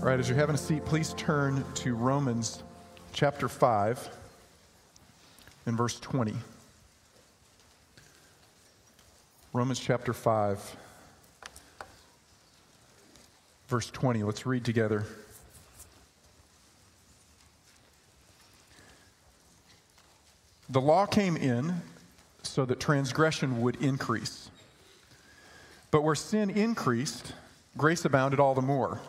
All right, as you're having a seat, please turn to Romans chapter 5 and verse 20. Romans chapter 5, verse 20. Let's read together. The law came in so that transgression would increase. But where sin increased, grace abounded all the more.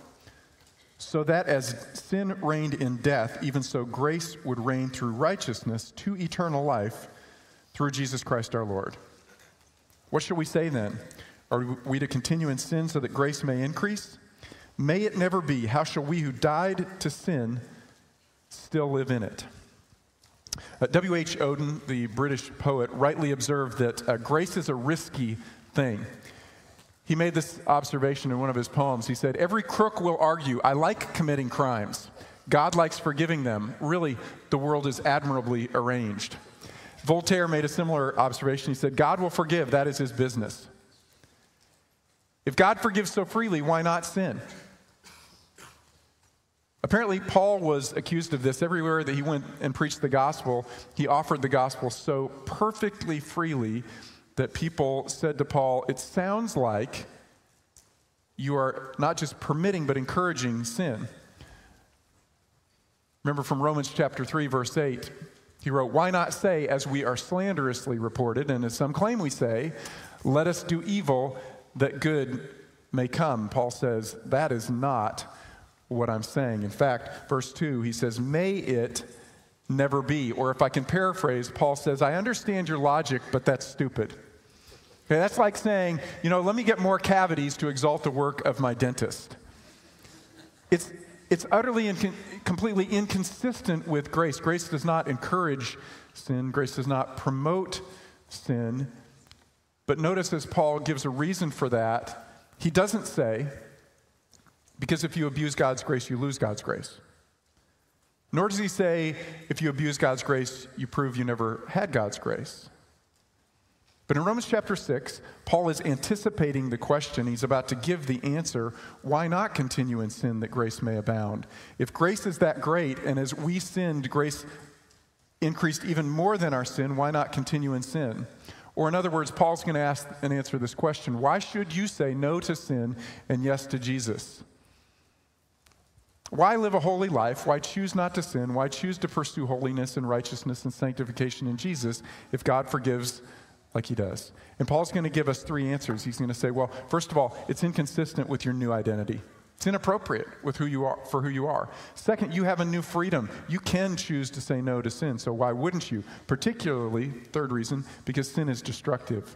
So that as sin reigned in death, even so grace would reign through righteousness to eternal life through Jesus Christ our Lord. What shall we say then? Are we to continue in sin so that grace may increase? May it never be. How shall we who died to sin still live in it? Uh, W.H. Auden, the British poet, rightly observed that uh, grace is a risky thing. He made this observation in one of his poems. He said, Every crook will argue, I like committing crimes. God likes forgiving them. Really, the world is admirably arranged. Voltaire made a similar observation. He said, God will forgive, that is his business. If God forgives so freely, why not sin? Apparently, Paul was accused of this everywhere that he went and preached the gospel. He offered the gospel so perfectly freely that people said to Paul, It sounds like you are not just permitting, but encouraging sin. Remember from Romans chapter 3, verse 8, he wrote, Why not say, as we are slanderously reported, and as some claim we say, let us do evil that good may come? Paul says, That is not what I'm saying. In fact, verse 2, he says, May it never be. Or if I can paraphrase, Paul says, I understand your logic, but that's stupid. Okay, that's like saying, you know, let me get more cavities to exalt the work of my dentist. It's, it's utterly and completely inconsistent with grace. Grace does not encourage sin, grace does not promote sin. But notice as Paul gives a reason for that, he doesn't say, because if you abuse God's grace, you lose God's grace. Nor does he say, if you abuse God's grace, you prove you never had God's grace. But in Romans chapter 6, Paul is anticipating the question. He's about to give the answer why not continue in sin that grace may abound? If grace is that great, and as we sinned, grace increased even more than our sin, why not continue in sin? Or, in other words, Paul's going to ask and answer this question Why should you say no to sin and yes to Jesus? Why live a holy life? Why choose not to sin? Why choose to pursue holiness and righteousness and sanctification in Jesus if God forgives like he does? And Paul's going to give us three answers. He's going to say, well, first of all, it's inconsistent with your new identity. It's inappropriate with who you are for who you are. Second, you have a new freedom. You can choose to say no to sin, so why wouldn't you? Particularly, third reason, because sin is destructive.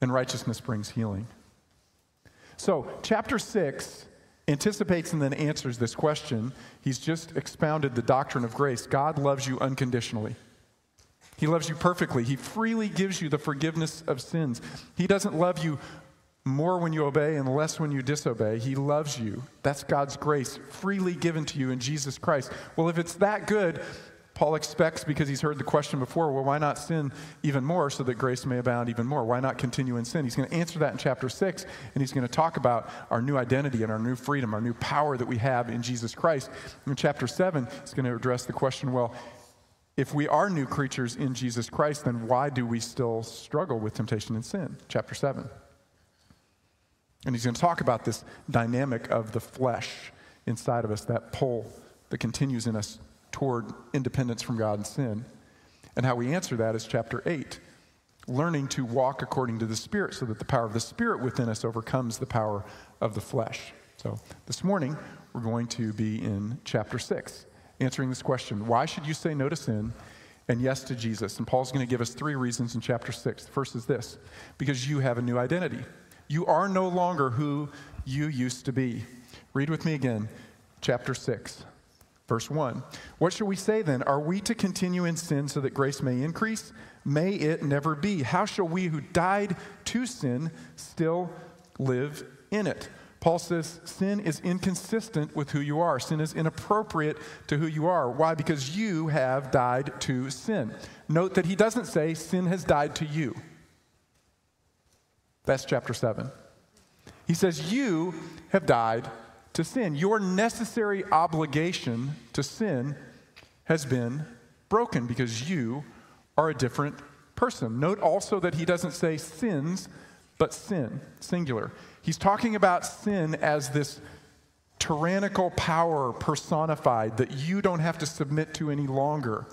And righteousness brings healing. So, chapter 6 anticipates and then answers this question. He's just expounded the doctrine of grace. God loves you unconditionally. He loves you perfectly. He freely gives you the forgiveness of sins. He doesn't love you more when you obey and less when you disobey. He loves you. That's God's grace freely given to you in Jesus Christ. Well, if it's that good, Paul expects, because he's heard the question before, well, why not sin even more so that grace may abound even more? Why not continue in sin? He's going to answer that in chapter 6, and he's going to talk about our new identity and our new freedom, our new power that we have in Jesus Christ. In chapter 7, he's going to address the question well, if we are new creatures in Jesus Christ, then why do we still struggle with temptation and sin? Chapter 7. And he's going to talk about this dynamic of the flesh inside of us, that pull that continues in us toward independence from God and sin. And how we answer that is chapter 8 learning to walk according to the Spirit so that the power of the Spirit within us overcomes the power of the flesh. So this morning, we're going to be in chapter 6, answering this question Why should you say no to sin and yes to Jesus? And Paul's going to give us three reasons in chapter 6. The first is this because you have a new identity. You are no longer who you used to be. Read with me again, chapter 6. Verse 1 What shall we say then? Are we to continue in sin so that grace may increase? May it never be. How shall we who died to sin still live in it? Paul says sin is inconsistent with who you are. Sin is inappropriate to who you are. Why? Because you have died to sin. Note that he doesn't say sin has died to you. That's chapter 7. He says you have died to sin. Your necessary obligation to sin has been broken because you are a different person. Note also that he doesn't say sins, but sin, singular. He's talking about sin as this tyrannical power personified that you don't have to submit to any longer.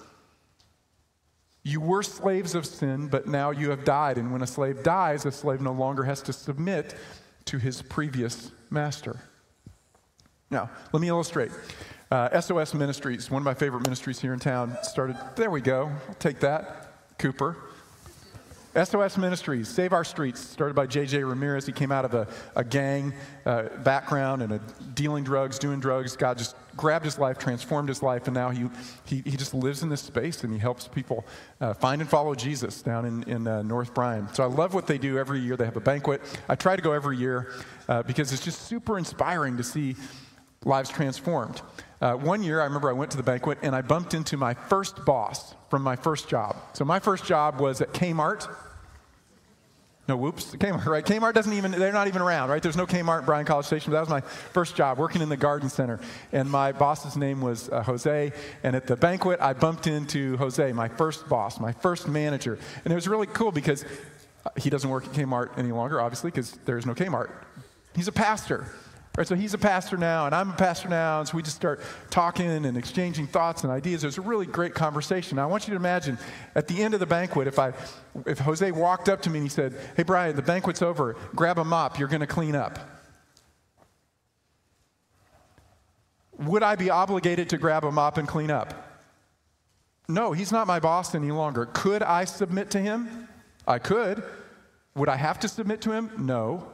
You were slaves of sin, but now you have died. And when a slave dies, a slave no longer has to submit to his previous master. Now, let me illustrate. Uh, SOS Ministries, one of my favorite ministries here in town, started. There we go. I'll take that. Cooper. SOS Ministries, Save Our Streets, started by J.J. Ramirez. He came out of a, a gang uh, background and a dealing drugs, doing drugs. God just grabbed his life, transformed his life, and now he, he, he just lives in this space and he helps people uh, find and follow Jesus down in, in uh, North Bryan. So I love what they do every year. They have a banquet. I try to go every year uh, because it's just super inspiring to see lives transformed. Uh, one year, I remember I went to the banquet and I bumped into my first boss from my first job. So my first job was at Kmart no, whoops, Kmart, right? Kmart doesn't even, they're not even around, right? There's no Kmart Bryan College Station. But that was my first job, working in the garden center. And my boss's name was uh, Jose. And at the banquet, I bumped into Jose, my first boss, my first manager. And it was really cool because uh, he doesn't work at Kmart any longer, obviously, because there's no Kmart. He's a pastor. Right, so he's a pastor now, and I'm a pastor now, and so we just start talking and exchanging thoughts and ideas. It was a really great conversation. Now, I want you to imagine at the end of the banquet, if I, if Jose walked up to me and he said, "Hey, Brian, the banquet's over. Grab a mop. You're going to clean up." Would I be obligated to grab a mop and clean up? No, he's not my boss any longer. Could I submit to him? I could. Would I have to submit to him? No.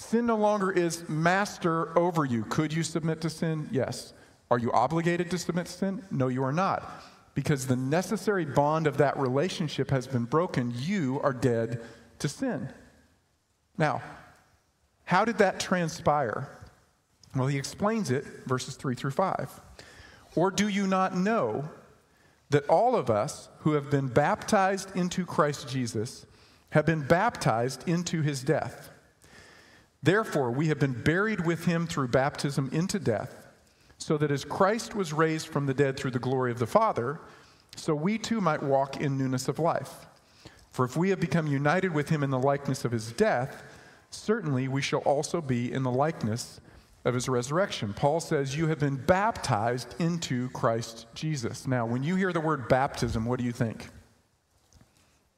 Sin no longer is master over you. Could you submit to sin? Yes. Are you obligated to submit to sin? No, you are not. Because the necessary bond of that relationship has been broken. You are dead to sin. Now, how did that transpire? Well, he explains it, verses 3 through 5. Or do you not know that all of us who have been baptized into Christ Jesus have been baptized into his death? Therefore, we have been buried with him through baptism into death, so that as Christ was raised from the dead through the glory of the Father, so we too might walk in newness of life. For if we have become united with him in the likeness of his death, certainly we shall also be in the likeness of his resurrection. Paul says, You have been baptized into Christ Jesus. Now, when you hear the word baptism, what do you think?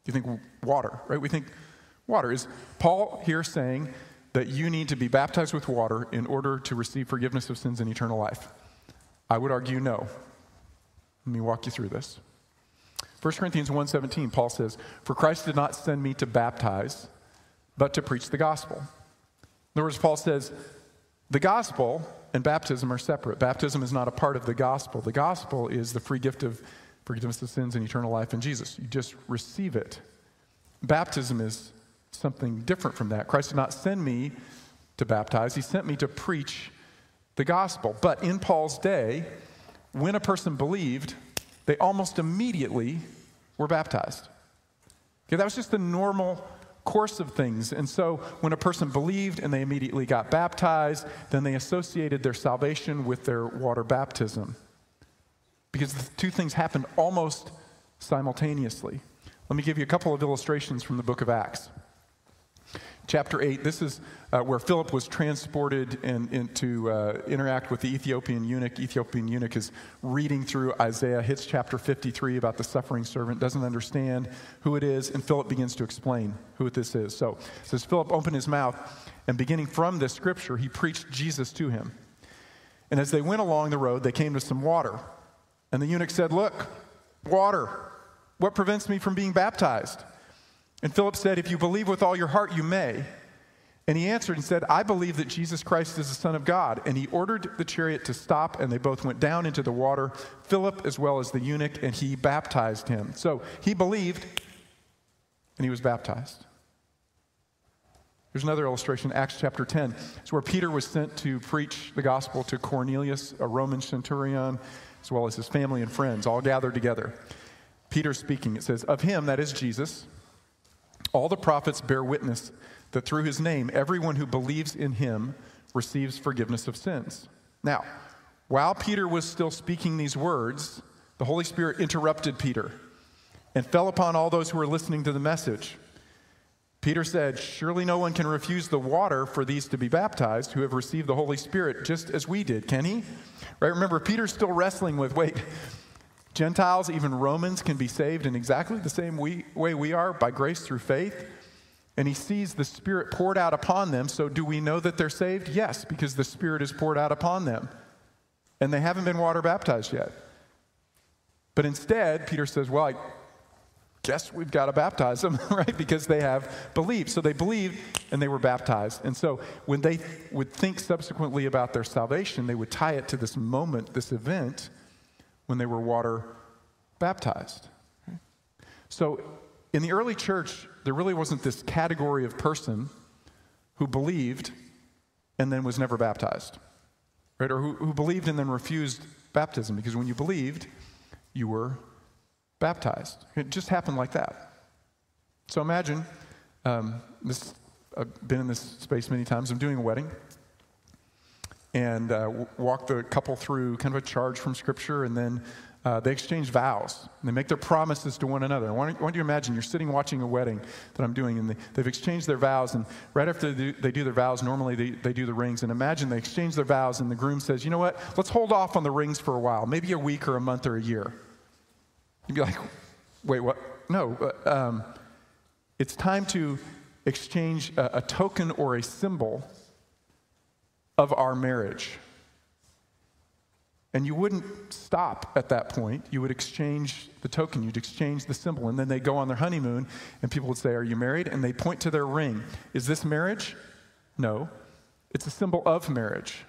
You think water, right? We think water. Is Paul here saying that you need to be baptized with water in order to receive forgiveness of sins and eternal life? I would argue no. Let me walk you through this. 1 Corinthians 1:17 Paul says, "For Christ did not send me to baptize, but to preach the gospel." In other words, Paul says, the gospel and baptism are separate. Baptism is not a part of the gospel. The gospel is the free gift of forgiveness of sins and eternal life in Jesus. You just receive it. Baptism is something different from that. Christ did not send me to baptize, He sent me to preach the gospel. But in Paul's day, when a person believed, they almost immediately were baptized. Okay, that was just the normal course of things. And so when a person believed and they immediately got baptized, then they associated their salvation with their water baptism. Because the two things happened almost simultaneously. Let me give you a couple of illustrations from the book of Acts chapter 8, this is uh, where Philip was transported and, to uh, interact with the Ethiopian eunuch. Ethiopian eunuch is reading through Isaiah, hits chapter 53 about the suffering servant, doesn't understand who it is, and Philip begins to explain who this is. So says, Philip opened his mouth, and beginning from this scripture, he preached Jesus to him. And as they went along the road, they came to some water. And the eunuch said, Look, water, what prevents me from being baptized? And Philip said, If you believe with all your heart, you may. And he answered and said, I believe that Jesus Christ is the Son of God. And he ordered the chariot to stop, and they both went down into the water, Philip as well as the eunuch, and he baptized him. So he believed, and he was baptized. There's another illustration, Acts chapter 10. It's where Peter was sent to preach the gospel to Cornelius, a Roman centurion, as well as his family and friends, all gathered together. Peter speaking, it says, Of him, that is Jesus, all the prophets bear witness that through his name, everyone who believes in him receives forgiveness of sins. Now, while Peter was still speaking these words, the Holy Spirit interrupted Peter and fell upon all those who were listening to the message. Peter said, Surely no one can refuse the water for these to be baptized who have received the Holy Spirit just as we did, can he? Right? Remember, Peter's still wrestling with wait, Gentiles, even Romans, can be saved in exactly the same way we are by grace through faith. And he sees the Spirit poured out upon them. So, do we know that they're saved? Yes, because the Spirit is poured out upon them. And they haven't been water baptized yet. But instead, Peter says, Well, I guess we've got to baptize them, right? Because they have believed. So they believed and they were baptized. And so when they would think subsequently about their salvation, they would tie it to this moment, this event when they were water baptized. So in the early church, there really wasn't this category of person who believed and then was never baptized, right? Or who, who believed and then refused baptism, because when you believed, you were baptized. It just happened like that. So imagine um, this. I've been in this space many times. I'm doing a wedding, and uh, walk the couple through kind of a charge from Scripture, and then uh, they exchange vows. They make their promises to one another. I want, want you to imagine you're sitting watching a wedding that I'm doing, and they, have exchanged their vows. And right after they do, they do their vows, normally they, they do the rings. And imagine they exchange their vows, and the groom says, You know what? Let's hold off on the rings for a while, maybe a week or a month or a year. You'd be like, Wait, what? No. Um, it's time to exchange a, a token or a symbol of our marriage. And you wouldn't stop at that point. You would exchange the token, you'd exchange the symbol, and then they go on their honeymoon, and people would say, Are you married? And they point to their ring. Is this marriage? No. It's a symbol of marriage.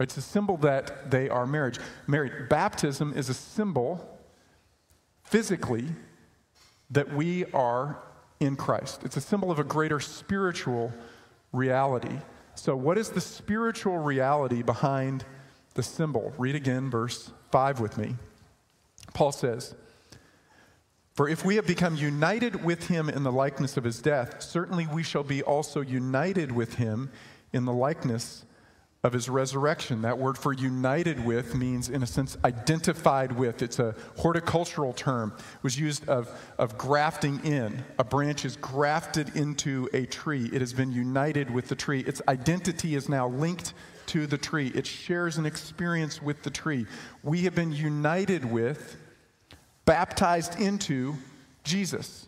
It's a symbol that they are marriage. married. Baptism is a symbol physically that we are in Christ. It's a symbol of a greater spiritual reality. So, what is the spiritual reality behind the symbol? Read again verse 5 with me. Paul says, For if we have become united with him in the likeness of his death, certainly we shall be also united with him in the likeness of his resurrection. That word for united with means, in a sense, identified with. It's a horticultural term. It was used of, of grafting in. A branch is grafted into a tree, it has been united with the tree. Its identity is now linked to the tree, it shares an experience with the tree. We have been united with, baptized into Jesus.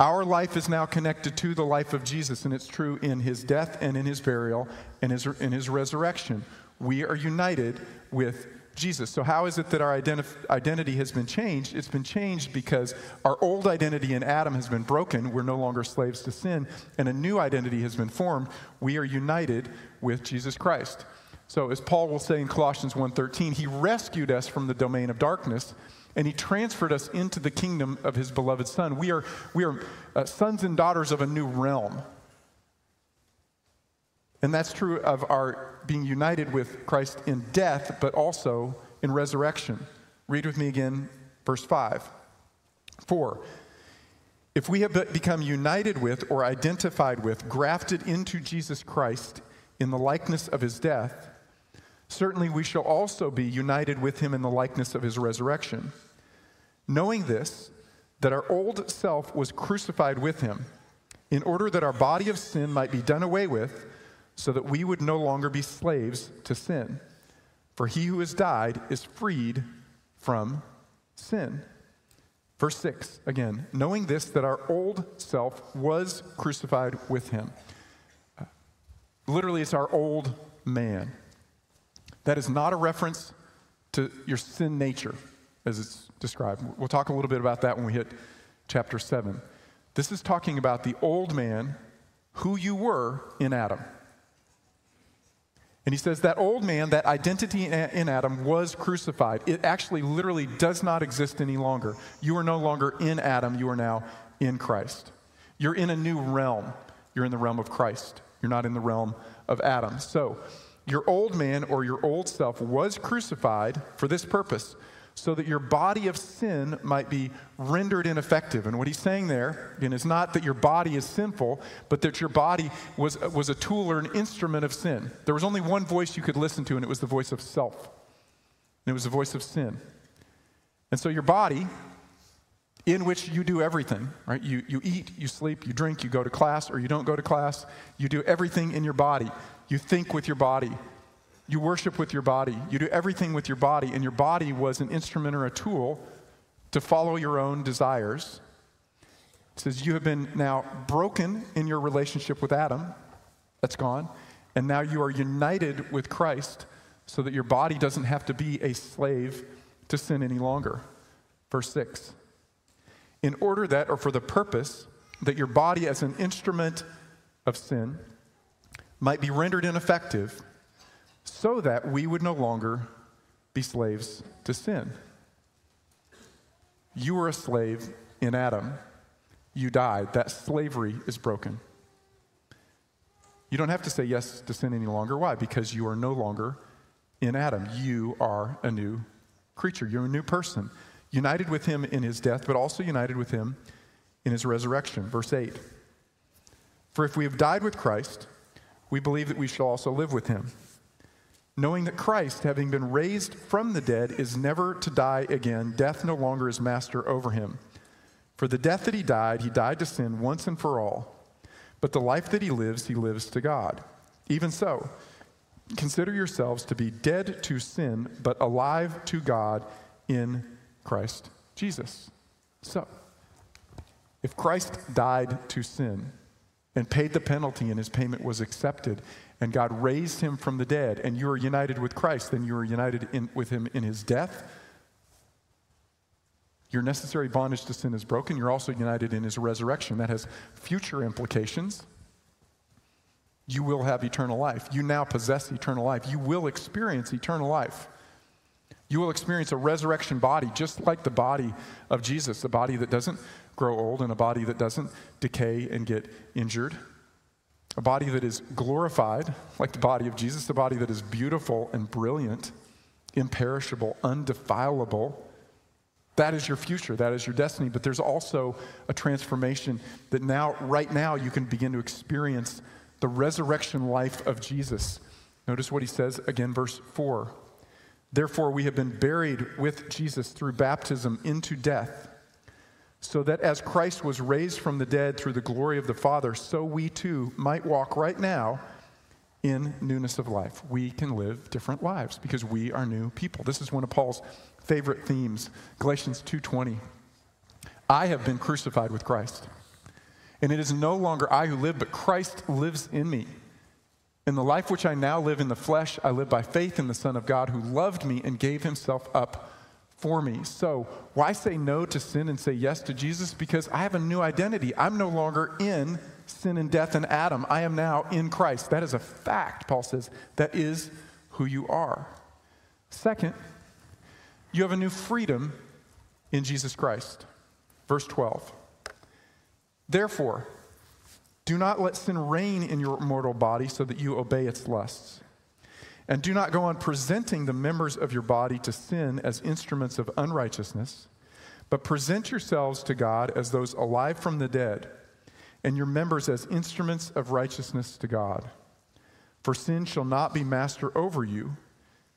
Our life is now connected to the life of Jesus, and it's true in his death and in his burial and his, in his resurrection. We are united with Jesus. So, how is it that our identif- identity has been changed? It's been changed because our old identity in Adam has been broken. We're no longer slaves to sin, and a new identity has been formed. We are united with Jesus Christ. So, as Paul will say in Colossians 1:13, he rescued us from the domain of darkness and he transferred us into the kingdom of his beloved son. We are, we are uh, sons and daughters of a new realm. And that's true of our being united with Christ in death, but also in resurrection. Read with me again, verse 5. 4. If we have become united with or identified with, grafted into Jesus Christ in the likeness of his death, certainly we shall also be united with him in the likeness of his resurrection. Knowing this, that our old self was crucified with him, in order that our body of sin might be done away with, so that we would no longer be slaves to sin. For he who has died is freed from sin. Verse 6 again, knowing this, that our old self was crucified with him. literally, it's our old man. That is not a reference to your sin nature, as it's described. We'll talk a little bit about that when we hit chapter 7. This is talking about the old man who you were in Adam. And he says that old man, that identity in Adam, was crucified. It actually literally does not exist any longer. You are no longer in Adam, you are now in Christ. You're in a new realm. You're in the realm of Christ. You're not in the realm of Adam. So, your old man or your old self was crucified for this purpose so that your body of sin might be rendered ineffective. And what he's saying there, again, is not that your body is sinful, but that your body was, was a tool or an instrument of sin. There was only one voice you could listen to, and it was the voice of self. And it was the voice of sin. And so your body, in which you do everything, right? You, you eat, you sleep, you drink, you go to class, or you don't go to class. You do everything in your body. You think with your body. You worship with your body. You do everything with your body, and your body was an instrument or a tool to follow your own desires. It says, You have been now broken in your relationship with Adam. That's gone. And now you are united with Christ so that your body doesn't have to be a slave to sin any longer. Verse 6 In order that, or for the purpose, that your body as an instrument of sin might be rendered ineffective so that we would no longer be slaves to sin. You were a slave in Adam. You died. That slavery is broken. You don't have to say yes to sin any longer. Why? Because you are no longer in Adam. You are a new creature. You're a new person, united with him in his death, but also united with him in his resurrection. Verse 8 For if we have died with Christ, we believe that we shall also live with him knowing that Christ, having been raised from the dead, is never to die again. Death no longer is master over him. For the death that he died, he died to sin once and for all. But the life that he lives, he lives to God. Even so, consider yourselves to be dead to sin, but alive to God in Christ Jesus. So, if Christ died to sin and paid the penalty and his payment was accepted, and God raised him from the dead, and you are united with Christ, then you are united in, with him in his death. Your necessary bondage to sin is broken. You're also united in his resurrection. That has future implications. You will have eternal life. You now possess eternal life. You will experience eternal life. You will experience a resurrection body, just like the body of Jesus, a body that doesn't grow old and a body that doesn't decay and get injured a body that is glorified, like the body of Jesus, a body that is beautiful and brilliant, imperishable, undefilable. That is your future, that is your destiny. But there's also a transformation that now, right now, you can begin to experience the resurrection life of Jesus. Notice what he says again, verse 4. Therefore, we have been buried with Jesus through baptism into death so that as Christ was raised from the dead through the glory of the Father, so we too might walk right now in newness of life. We can live different lives because we are new people. This is one of Paul's favorite themes, Galatians 2:20. I have been crucified with Christ. And it is no longer I who live, but Christ lives in me. In the life which I now live in the flesh, I live by faith in the Son of God who loved me and gave himself up for me. So, why say no to sin and say yes to Jesus? Because I have a new identity. I'm no longer in sin and death and Adam. I am now in Christ. That is a fact, Paul says. That is who you are. Second, you have a new freedom in Jesus Christ. Verse 12. Therefore, do not let sin reign in your mortal body so that you obey its lusts. And do not go on presenting the members of your body to sin as instruments of unrighteousness, but present yourselves to God as those alive from the dead, and your members as instruments of righteousness to God. For sin shall not be master over you,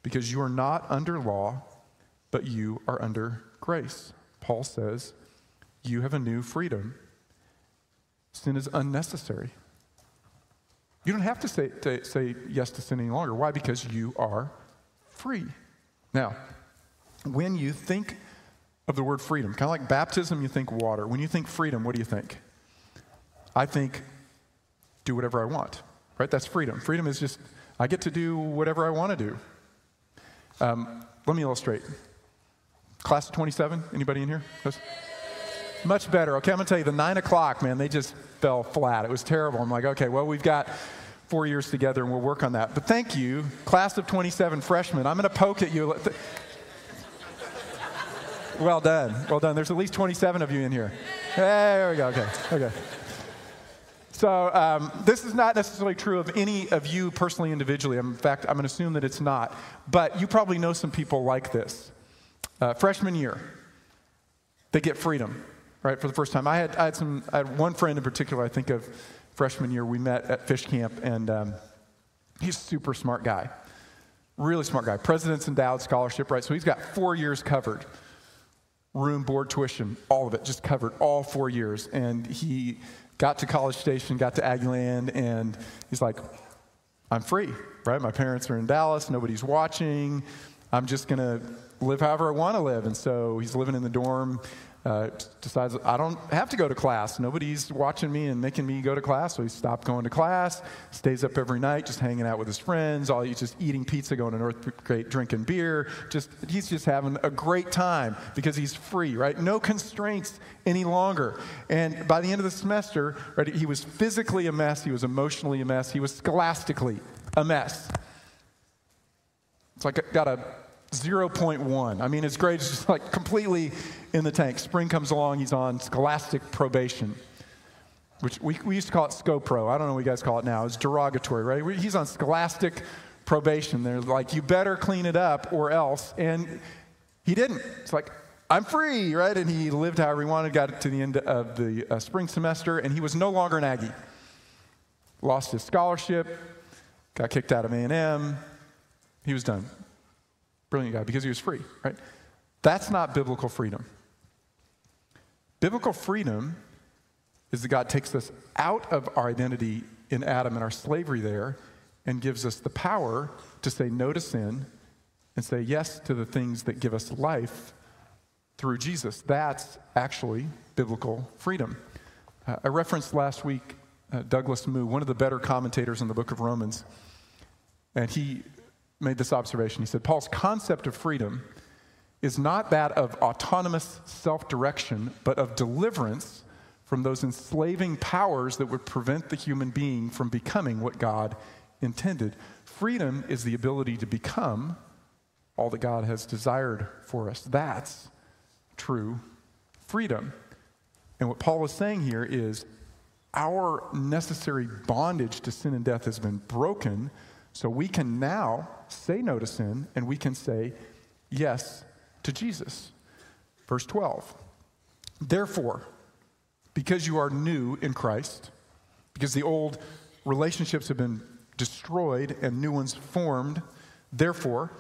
because you are not under law, but you are under grace. Paul says, You have a new freedom. Sin is unnecessary. You don't have to say, to say yes to sin any longer. Why? Because you are free. Now, when you think of the word freedom, kind of like baptism, you think water. When you think freedom, what do you think? I think do whatever I want, right? That's freedom. Freedom is just, I get to do whatever I want to do. Um, let me illustrate. Class of 27, anybody in here? Much better. Okay, I'm going to tell you the nine o'clock, man, they just fell flat. It was terrible. I'm like, okay, well, we've got four years together and we'll work on that. But thank you, class of 27 freshmen. I'm going to poke at you. Well done. Well done. There's at least 27 of you in here. Hey, there we go. Okay. Okay. So um, this is not necessarily true of any of you personally, individually. In fact, I'm going to assume that it's not. But you probably know some people like this. Uh, freshman year, they get freedom, right, for the first time. I had, I had, some, I had one friend in particular, I think of freshman year, we met at fish camp, and um, he's a super smart guy. Really smart guy. President's Endowed Scholarship, right? So he's got four years covered. Room, board, tuition, all of it, just covered all four years. And he got to College Station, got to Aggieland, and he's like, I'm free, right? My parents are in Dallas, nobody's watching. I'm just going to live however I want to live. And so he's living in the dorm uh, decides I don't have to go to class. Nobody's watching me and making me go to class. So he stopped going to class, stays up every night, just hanging out with his friends. All he's just eating pizza, going to Northgate, drinking beer. Just he's just having a great time because he's free, right? No constraints any longer. And by the end of the semester, right, he was physically a mess. He was emotionally a mess. He was scholastically a mess. It's like got a 0.1. I mean, his grade is just like completely in the tank. Spring comes along, he's on scholastic probation, which we, we used to call it SCOPRO. I don't know what you guys call it now. It's derogatory, right? He's on scholastic probation. They're like, you better clean it up or else. And he didn't. It's like, I'm free, right? And he lived however he wanted, got to the end of the uh, spring semester, and he was no longer an Aggie. Lost his scholarship, got kicked out of A&M. He was done. Brilliant guy because he was free, right? That's not biblical freedom. Biblical freedom is that God takes us out of our identity in Adam and our slavery there and gives us the power to say no to sin and say yes to the things that give us life through Jesus. That's actually biblical freedom. Uh, I referenced last week uh, Douglas Moo, one of the better commentators in the book of Romans, and he made this observation. He said, Paul's concept of freedom is not that of autonomous self direction, but of deliverance from those enslaving powers that would prevent the human being from becoming what God intended. Freedom is the ability to become all that God has desired for us. That's true freedom. And what Paul is saying here is our necessary bondage to sin and death has been broken so we can now say no to sin and we can say yes to Jesus. Verse 12. Therefore, because you are new in Christ, because the old relationships have been destroyed and new ones formed, therefore,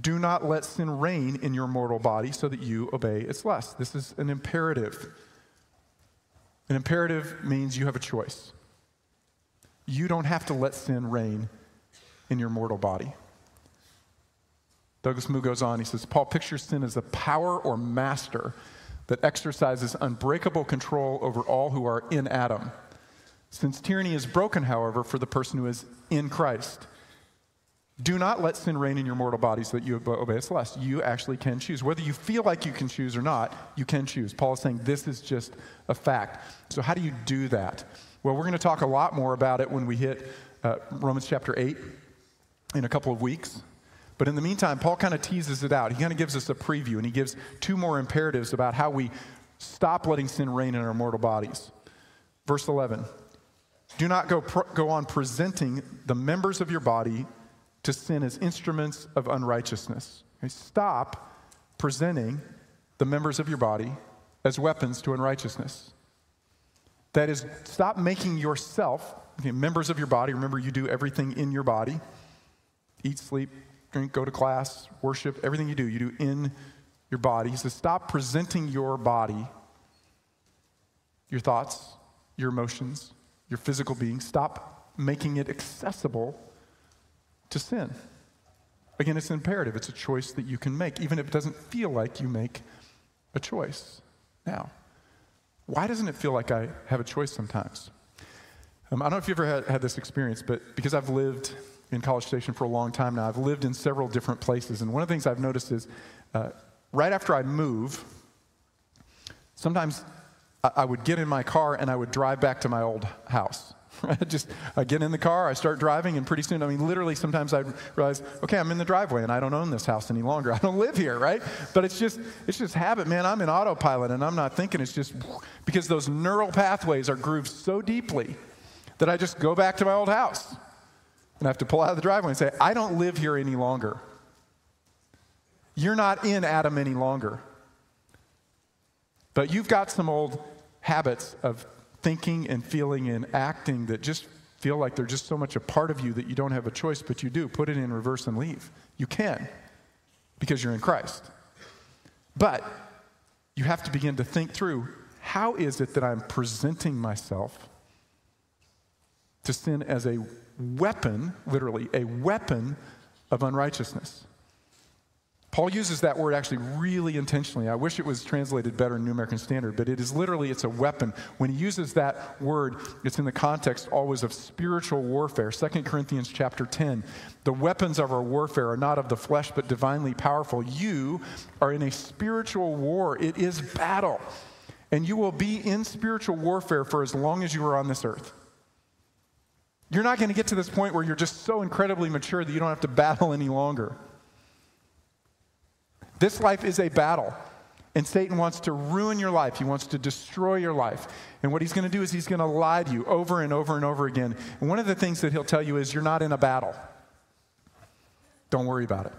do not let sin reign in your mortal body so that you obey its lust. This is an imperative. An imperative means you have a choice. You don't have to let sin reign in your mortal body. Douglas Moo goes on, he says, Paul pictures sin as a power or master that exercises unbreakable control over all who are in Adam. Since tyranny is broken, however, for the person who is in Christ. Do not let sin reign in your mortal body so that you obey its lust. You actually can choose. Whether you feel like you can choose or not, you can choose. Paul is saying this is just a fact. So, how do you do that? Well, we're going to talk a lot more about it when we hit uh, Romans chapter 8 in a couple of weeks. But in the meantime, Paul kind of teases it out. He kind of gives us a preview, and he gives two more imperatives about how we stop letting sin reign in our mortal bodies. Verse 11 Do not go, go on presenting the members of your body to sin as instruments of unrighteousness. Okay, stop presenting the members of your body as weapons to unrighteousness. That is, stop making yourself okay, members of your body. Remember, you do everything in your body eat, sleep, drink, go to class, worship, everything you do, you do in your body. He says, stop presenting your body, your thoughts, your emotions, your physical being, stop making it accessible to sin. Again, it's imperative. It's a choice that you can make, even if it doesn't feel like you make a choice. Now, why doesn't it feel like I have a choice sometimes? Um, I don't know if you've ever had, had this experience, but because I've lived in College Station for a long time now. I've lived in several different places, and one of the things I've noticed is uh, right after I move, sometimes I, I would get in my car and I would drive back to my old house. Just I get in the car, I start driving, and pretty soon, I mean, literally, sometimes I realize, okay, I'm in the driveway, and I don't own this house any longer. I don't live here, right? But it's just, it's just habit, man. I'm in autopilot, and I'm not thinking. It's just because those neural pathways are grooved so deeply that I just go back to my old house. And I have to pull out of the driveway and say, I don't live here any longer. You're not in Adam any longer. But you've got some old habits of thinking and feeling and acting that just feel like they're just so much a part of you that you don't have a choice, but you do. Put it in reverse and leave. You can because you're in Christ. But you have to begin to think through how is it that I'm presenting myself to sin as a weapon, literally, a weapon of unrighteousness? Paul uses that word actually really intentionally. I wish it was translated better in New American Standard, but it is literally it's a weapon. When he uses that word, it's in the context always of spiritual warfare. 2 Corinthians chapter 10. The weapons of our warfare are not of the flesh but divinely powerful. You are in a spiritual war. It is battle. And you will be in spiritual warfare for as long as you are on this earth. You're not going to get to this point where you're just so incredibly mature that you don't have to battle any longer. This life is a battle. And Satan wants to ruin your life. He wants to destroy your life. And what he's going to do is he's going to lie to you over and over and over again. And one of the things that he'll tell you is you're not in a battle. Don't worry about it.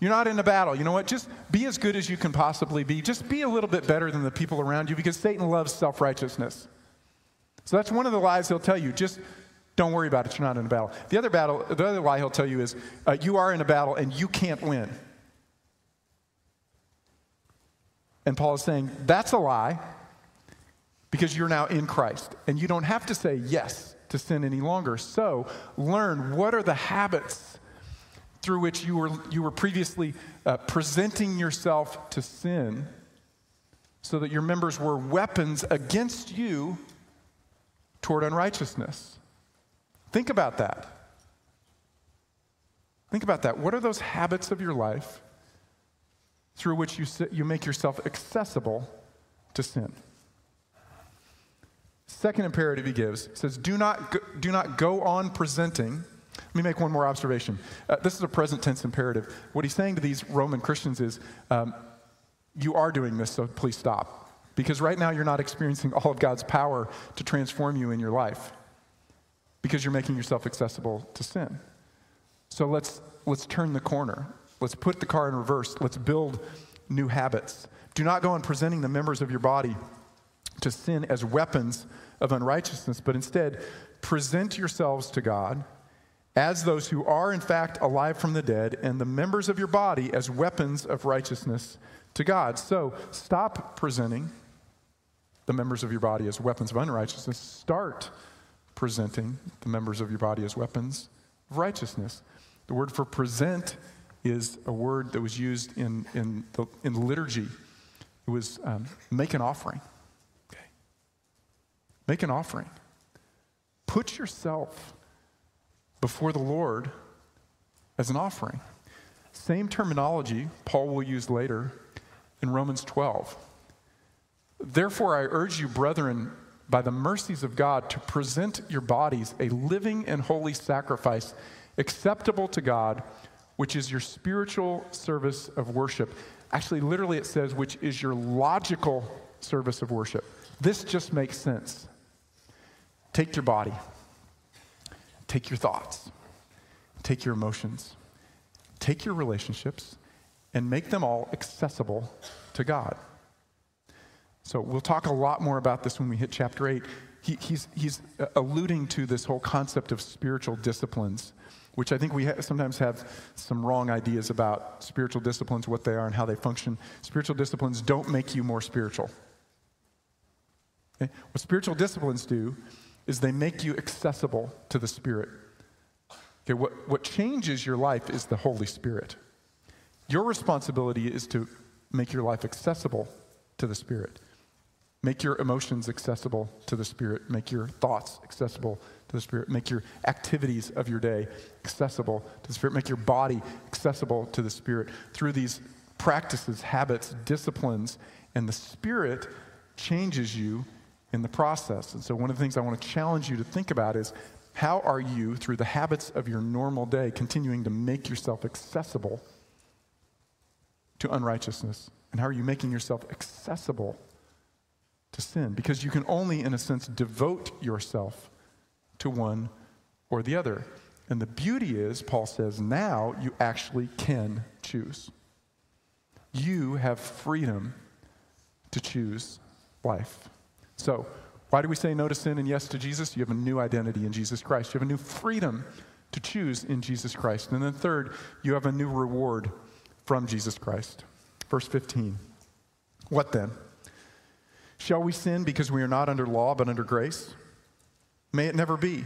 You're not in a battle. You know what? Just be as good as you can possibly be. Just be a little bit better than the people around you because Satan loves self righteousness. So that's one of the lies he'll tell you. Just don't worry about it. You're not in a battle. The other battle, the other lie he'll tell you is uh, you are in a battle and you can't win. And Paul is saying that's a lie because you're now in Christ and you don't have to say yes to sin any longer. So learn what are the habits through which you were, you were previously uh, presenting yourself to sin so that your members were weapons against you toward unrighteousness. Think about that. Think about that. What are those habits of your life through which you, you make yourself accessible to sin. Second imperative he gives says, do not, go, do not go on presenting. Let me make one more observation. Uh, this is a present tense imperative. What he's saying to these Roman Christians is, um, you are doing this, so please stop. Because right now you're not experiencing all of God's power to transform you in your life because you're making yourself accessible to sin. So let's, let's turn the corner. Let's put the car in reverse. Let's build new habits. Do not go on presenting the members of your body to sin as weapons of unrighteousness, but instead present yourselves to God as those who are in fact alive from the dead, and the members of your body as weapons of righteousness to God. So stop presenting the members of your body as weapons of unrighteousness. Start presenting the members of your body as weapons of righteousness. The word for present is a word that was used in, in, the, in liturgy. It was um, make an offering. Okay. Make an offering. Put yourself before the Lord as an offering. Same terminology Paul will use later in Romans 12. Therefore, I urge you, brethren, by the mercies of God, to present your bodies a living and holy sacrifice acceptable to God which is your spiritual service of worship. Actually, literally, it says, which is your logical service of worship. This just makes sense. Take your body, take your thoughts, take your emotions, take your relationships, and make them all accessible to God. So we'll talk a lot more about this when we hit chapter 8. He, he's, he's uh, alluding to this whole concept of spiritual disciplines which I think we ha- sometimes have some wrong ideas about spiritual disciplines, what they are, and how they function. Spiritual disciplines don't make you more spiritual. Okay? What spiritual disciplines do is they make you accessible to the Spirit. Okay, what, what changes your life is the Holy Spirit. Your responsibility is to make your life accessible to the Spirit. Make your emotions accessible to the Spirit. Make your thoughts accessible to the Spirit. Make your activities of your day accessible to the Spirit. Make your body accessible to the Spirit through these practices, habits, disciplines, and the Spirit changes you in the process. And so, one of the things I want to challenge you to think about is how are you, through the habits of your normal day, continuing to make yourself accessible to unrighteousness? And how are you making yourself accessible to sin because you can only, in a sense, devote yourself to one or the other. And the beauty is, Paul says, now you actually can choose. You have freedom to choose life. So, why do we say no to sin and yes to Jesus? You have a new identity in Jesus Christ. You have a new freedom to choose in Jesus Christ. And then, third, you have a new reward from Jesus Christ. Verse 15. What then? Shall we sin because we are not under law but under grace? May it never be.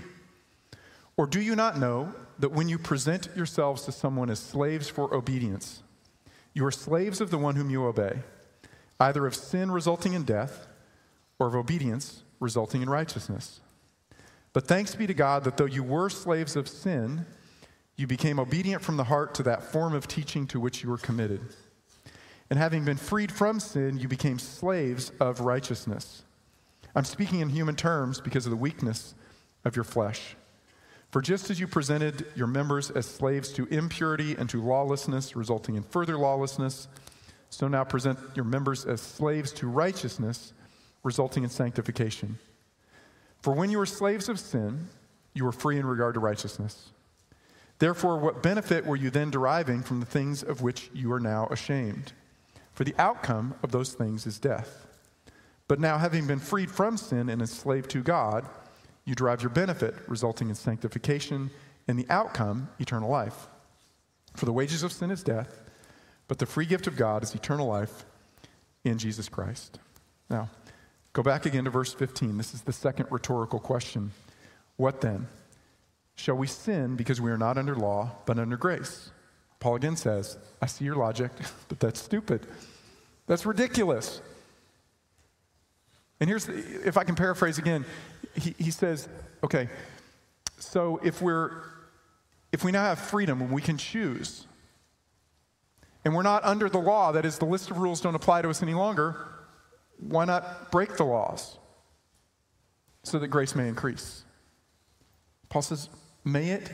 Or do you not know that when you present yourselves to someone as slaves for obedience, you are slaves of the one whom you obey, either of sin resulting in death or of obedience resulting in righteousness? But thanks be to God that though you were slaves of sin, you became obedient from the heart to that form of teaching to which you were committed. And having been freed from sin, you became slaves of righteousness. I'm speaking in human terms because of the weakness of your flesh. For just as you presented your members as slaves to impurity and to lawlessness, resulting in further lawlessness, so now present your members as slaves to righteousness, resulting in sanctification. For when you were slaves of sin, you were free in regard to righteousness. Therefore, what benefit were you then deriving from the things of which you are now ashamed? For the outcome of those things is death. But now, having been freed from sin and enslaved to God, you derive your benefit, resulting in sanctification, and the outcome, eternal life. For the wages of sin is death, but the free gift of God is eternal life in Jesus Christ. Now, go back again to verse 15. This is the second rhetorical question. What then? Shall we sin because we are not under law, but under grace? Paul again says, I see your logic, but that's stupid. That's ridiculous. And here's, the, if I can paraphrase again, he, he says, okay, so if we're, if we now have freedom and we can choose, and we're not under the law, that is, the list of rules don't apply to us any longer, why not break the laws so that grace may increase? Paul says, may it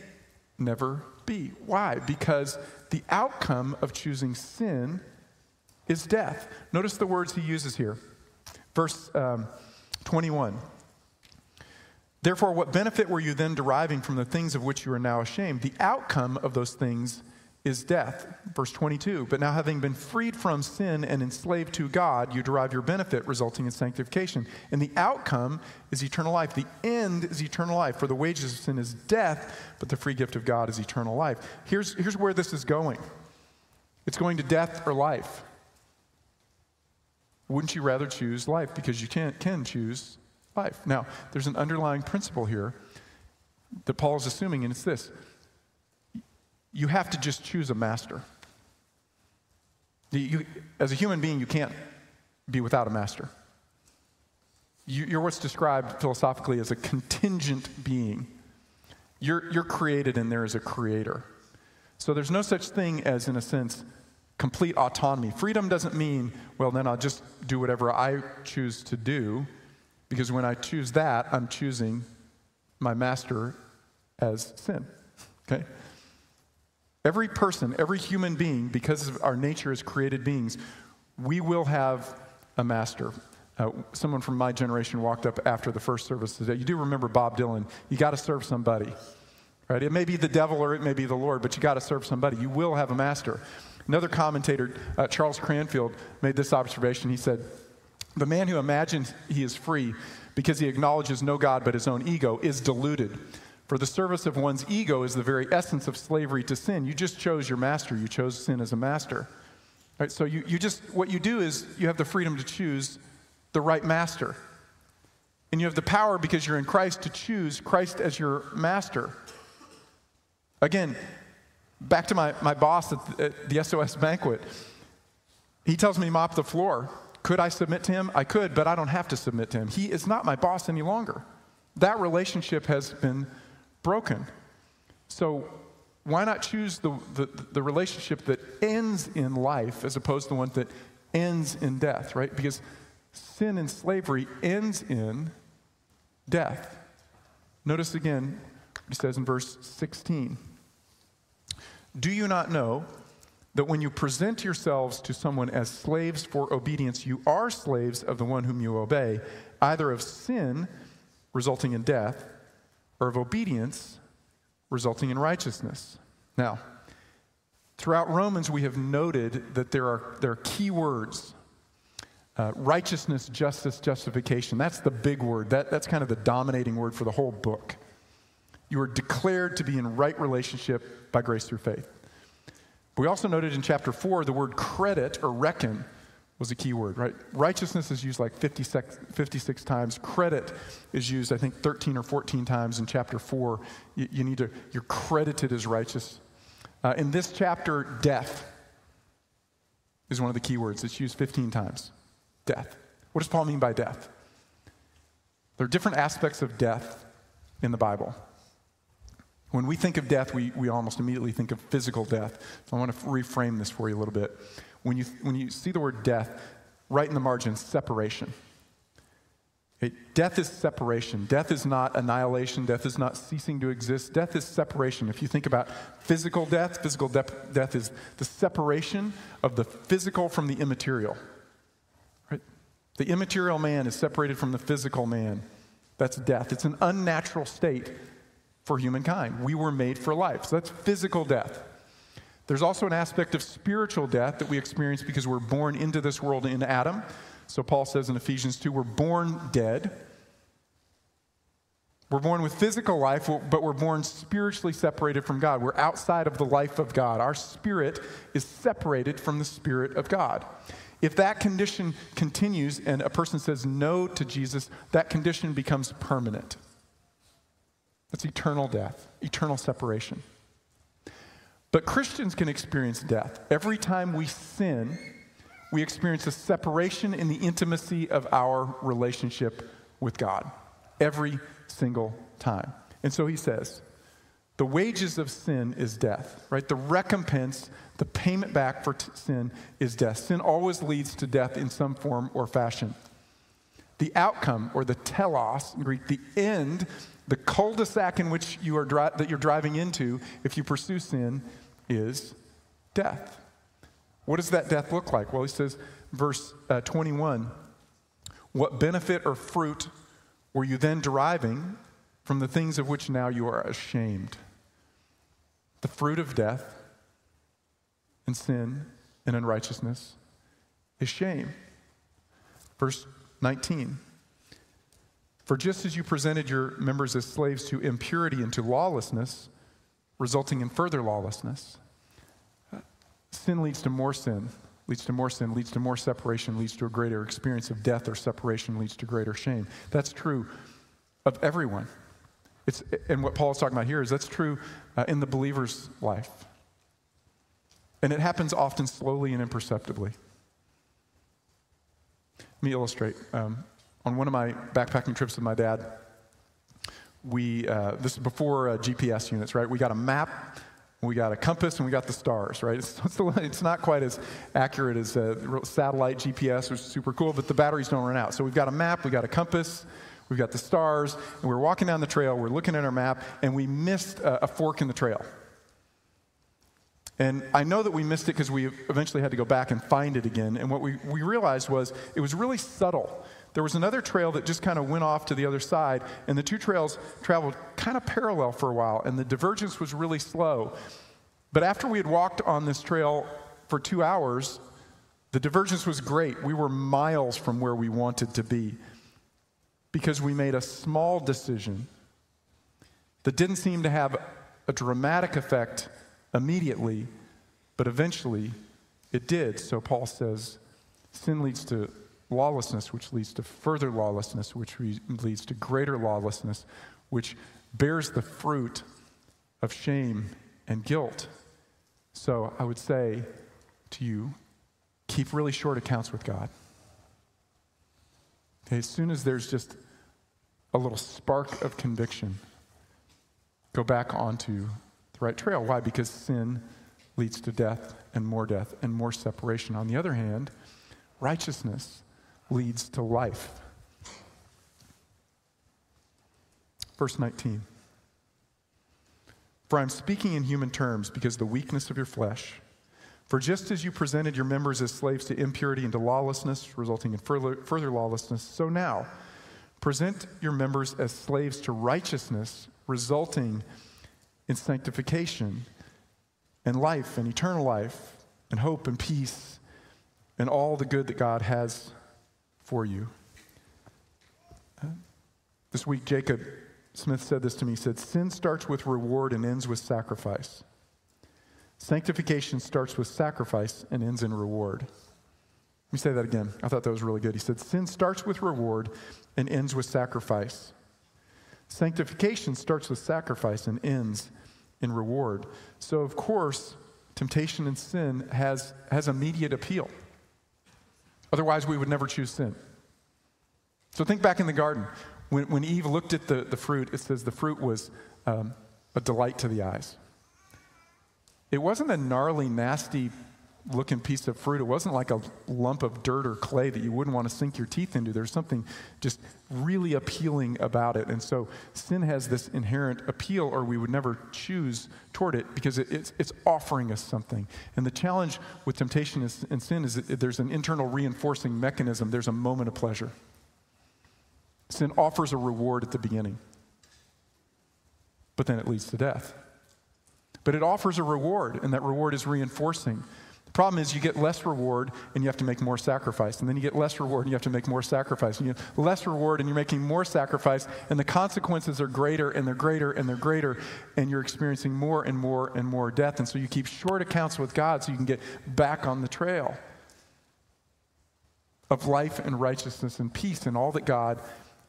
never be. Why? Because the outcome of choosing sin is death. Notice the words he uses here. Verse um, 21. Therefore, what benefit were you then deriving from the things of which you are now ashamed? The outcome of those things is death. Verse 22. But now, having been freed from sin and enslaved to God, you derive your benefit, resulting in sanctification. And the outcome is eternal life. The end is eternal life. For the wages of sin is death, but the free gift of God is eternal life. Here's, here's where this is going it's going to death or life. Wouldn't you rather choose life? Because you can, can choose life. Now, there's an underlying principle here that Paul is assuming, and it's this you have to just choose a master. You, as a human being, you can't be without a master. You, are what's described philosophically as a contingent being. You're, you're created and there is a creator. So there's no such thing as, in a sense, complete autonomy. Freedom doesn't mean, well, then I'll just do whatever I choose to do, because when I choose that, I'm choosing my master as sin. Okay? Every person, every human being, because of our nature as created beings, we will have a master. Uh, someone from my generation walked up after the first service today. You do remember Bob Dylan. You got to serve somebody. Right? It may be the devil or it may be the Lord, but you got to serve somebody. You will have a master. Another commentator, uh, Charles Cranfield, made this observation. He said, The man who imagines he is free because he acknowledges no God but his own ego is deluded. For the service of one's ego is the very essence of slavery to sin. You just chose your master, you chose sin as a master. Right, so you, you just, what you do is you have the freedom to choose the right master. And you have the power because you're in Christ to choose Christ as your master. Again, back to my, my boss at the, at the SOS banquet. He tells me mop the floor. Could I submit to him? I could, but I don't have to submit to him. He is not my boss any longer. That relationship has been broken. So, why not choose the, the, the, relationship that ends in life as opposed to the one that ends in death, right? Because sin and slavery ends in death. Notice again, he says in verse 16. Do you not know that when you present yourselves to someone as slaves for obedience, you are slaves of the one whom you obey, either of sin, resulting in death, or of obedience, resulting in righteousness? Now, Throughout Romans, we have noted that there are, there are key words uh, righteousness, justice, justification. That's the big word. That, that's kind of the dominating word for the whole book. You are declared to be in right relationship by grace through faith. We also noted in chapter 4 the word credit or reckon was a key word, right? Righteousness is used like 56, 56 times. Credit is used, I think, 13 or 14 times in chapter 4. You, you need to, you're credited as righteous. Uh, in this chapter, death is one of the key words. It's used 15 times. Death. What does Paul mean by death? There are different aspects of death in the Bible. When we think of death, we, we almost immediately think of physical death. So I want to reframe this for you a little bit. When you, when you see the word death, write in the margin separation. Death is separation. Death is not annihilation. Death is not ceasing to exist. Death is separation. If you think about physical death, physical de- death is the separation of the physical from the immaterial. Right? The immaterial man is separated from the physical man. That's death. It's an unnatural state for humankind. We were made for life. So that's physical death. There's also an aspect of spiritual death that we experience because we're born into this world in Adam. So Paul says in Ephesians 2 we're born dead. We're born with physical life, but we're born spiritually separated from God. We're outside of the life of God. Our spirit is separated from the spirit of God. If that condition continues and a person says no to Jesus, that condition becomes permanent. That's eternal death, eternal separation. But Christians can experience death. Every time we sin, we experience a separation in the intimacy of our relationship with God. Every single time. And so he says, the wages of sin is death, right? The recompense, the payment back for t- sin is death. Sin always leads to death in some form or fashion. The outcome, or the telos in Greek, the end the cul-de-sac in which you are dri- that you're driving into, if you pursue sin, is death. What does that death look like? Well, he says, verse uh, 21 What benefit or fruit were you then deriving from the things of which now you are ashamed? The fruit of death and sin and unrighteousness is shame. Verse 19. For just as you presented your members as slaves to impurity and to lawlessness, resulting in further lawlessness, sin leads to more sin, leads to more sin, leads to more separation, leads to a greater experience of death or separation, leads to greater shame. That's true of everyone. It's, and what Paul is talking about here is that's true uh, in the believer's life. And it happens often slowly and imperceptibly. Let me illustrate. Um, on one of my backpacking trips with my dad, we, uh, this is before uh, GPS units, right? We got a map, we got a compass, and we got the stars, right? It's, it's not quite as accurate as uh, satellite GPS, which is super cool, but the batteries don't run out. So we've got a map, we got a compass, we've got the stars, and we're walking down the trail, we're looking at our map, and we missed a, a fork in the trail. And I know that we missed it because we eventually had to go back and find it again. And what we, we realized was it was really subtle. There was another trail that just kind of went off to the other side, and the two trails traveled kind of parallel for a while, and the divergence was really slow. But after we had walked on this trail for two hours, the divergence was great. We were miles from where we wanted to be because we made a small decision that didn't seem to have a dramatic effect immediately, but eventually it did. So Paul says sin leads to lawlessness, which leads to further lawlessness, which re- leads to greater lawlessness, which bears the fruit of shame and guilt. So I would say to you, keep really short accounts with God. Okay, as soon as there's just a little spark of conviction, go back onto right trail. Why? Because sin leads to death and more death and more separation. On the other hand, righteousness leads to life. Verse 19. For I'm speaking in human terms because the weakness of your flesh. For just as you presented your members as slaves to impurity and to lawlessness, resulting in further, further lawlessness, so now present your members as slaves to righteousness, resulting in sanctification. and life and eternal life and hope and peace and all the good that God has for you. Uh, this week, Jacob Smith said this to me. He said, Sin starts with reward and ends with sacrifice. Sanctification starts with sacrifice and ends in reward. Let me say that again. I thought that was really good. He said, Sin starts with reward and ends with sacrifice. Sanctification starts with sacrifice and ends in reward. So, of course, temptation and sin has, has immediate appeal. Otherwise, we would never choose sin. So, think back in the garden. When, when Eve looked at the, the fruit, it says the fruit was um, a delight to the eyes. It wasn't a gnarly, nasty looking piece of fruit. It wasn't like a lump of dirt or clay that you wouldn't want to sink your teeth into. There's something just really appealing about it. And so sin has this inherent appeal, or we would never choose toward it because it, it's, it's offering us something. And the challenge with temptation is, and sin is that there's an internal reinforcing mechanism, there's a moment of pleasure. Sin offers a reward at the beginning, but then it leads to death. But it offers a reward, and that reward is reinforcing. Problem is you get less reward and you have to make more sacrifice. And then you get less reward and you have to make more sacrifice. And you have less reward and you're making more sacrifice. And the consequences are greater and they're greater and they're greater. And you're experiencing more and more and more death. And so you keep short accounts with God so you can get back on the trail of life and righteousness and peace and all that God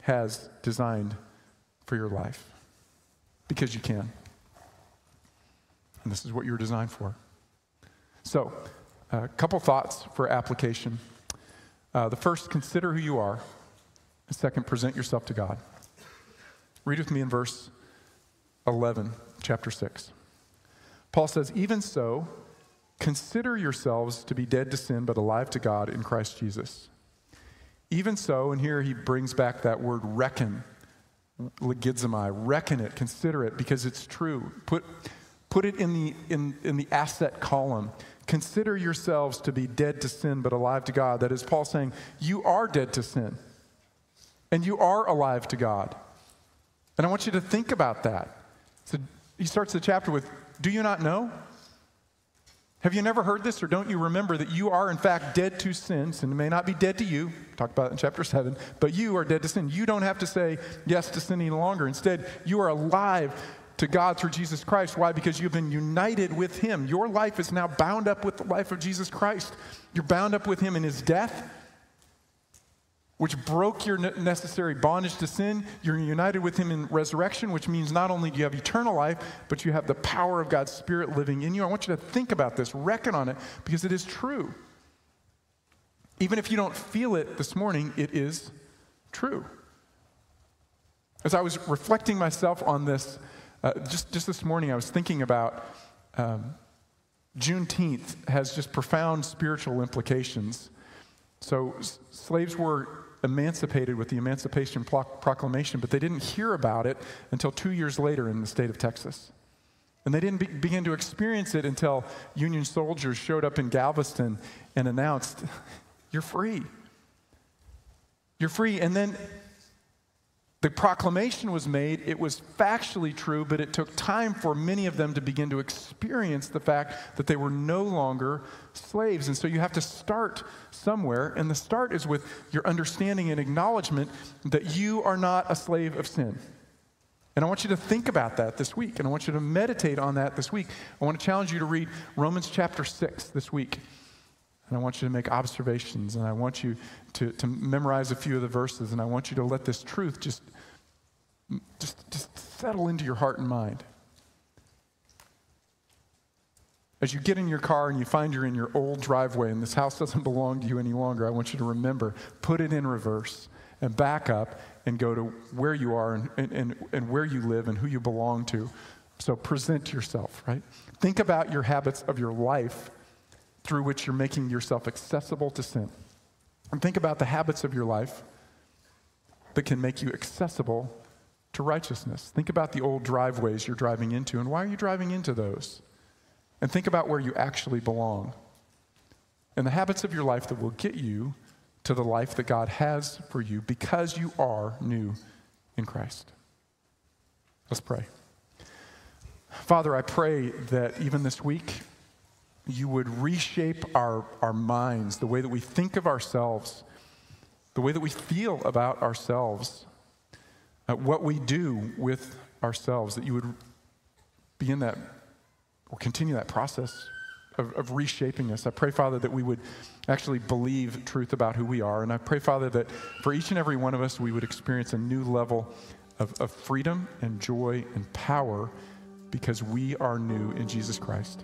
has designed for your life. Because you can. And this is what you're designed for. So, a couple thoughts for application. Uh, the first, consider who you are. The second, present yourself to God. Read with me in verse 11, chapter 6. Paul says, Even so, consider yourselves to be dead to sin, but alive to God in Christ Jesus. Even so, and here he brings back that word reckon, logizomai, reckon it, consider it, because it's true. Put, put it in the, in, in the asset column. Consider yourselves to be dead to sin, but alive to God. That is Paul saying, You are dead to sin, and you are alive to God. And I want you to think about that. So he starts the chapter with, Do you not know? Have you never heard this, or don't you remember that you are, in fact, dead to sin? Sin may not be dead to you, talked about in chapter 7, but you are dead to sin. You don't have to say yes to sin any longer. Instead, you are alive to God through Jesus Christ. Why? Because you've been united with Him. Your life is now bound up with the life of Jesus Christ. You're bound up with Him in His death which broke your necessary bondage to sin. You're united with him in resurrection, which means not only do you have eternal life, but you have the power of God's Spirit living in you. I want you to think about this, reckon on it, because it is true. Even if you don't feel it this morning, it is true. As I was reflecting myself on this, uh, just, just this morning, I was thinking about um, Juneteenth has just profound spiritual implications. So, s- slaves were emancipated with the Emancipation Proclamation, but they didn't hear about it until two years later in the state of Texas. And they didn't be- begin to experience it until Union soldiers showed up in Galveston and announced, You're free. You're free. And then the proclamation was made, it was factually true, but it took time for many of them to begin to experience the fact that they were no longer slaves. And so you have to start somewhere, and the start is with your understanding and acknowledgement that you are not a slave of sin. And I want you to think about that this week, and I want you to meditate on that this week. I want to challenge you to read Romans chapter 6 this week. And I want you to make observations, and I want you to, to memorize a few of the verses, and I want you to let this truth just just, just settle into your heart and mind. As you get in your car and you find you're in your old driveway and this house doesn't belong to you any longer, I want you to remember put it in reverse and back up and go to where you are and, and, and where you live and who you belong to. So present yourself, right? Think about your habits of your life through which you're making yourself accessible to sin. And think about the habits of your life that can make you accessible to righteousness. Think about the old driveways you're driving into and why are you driving into those? And think about where you actually belong and the habits of your life that will get you to the life that God has for you because you are new in Christ. Let's pray. Father, I pray that even this week, you would reshape our, our minds, the way that we think of ourselves, the way that we feel about ourselves, uh, what we do with ourselves, that you would be in that or continue that process of, of, reshaping us. I pray, Father, that we would actually believe truth about who we are. And I pray, Father, that for each and every one of us, we would experience a new level of, of freedom and joy and power because we are new in Jesus Christ.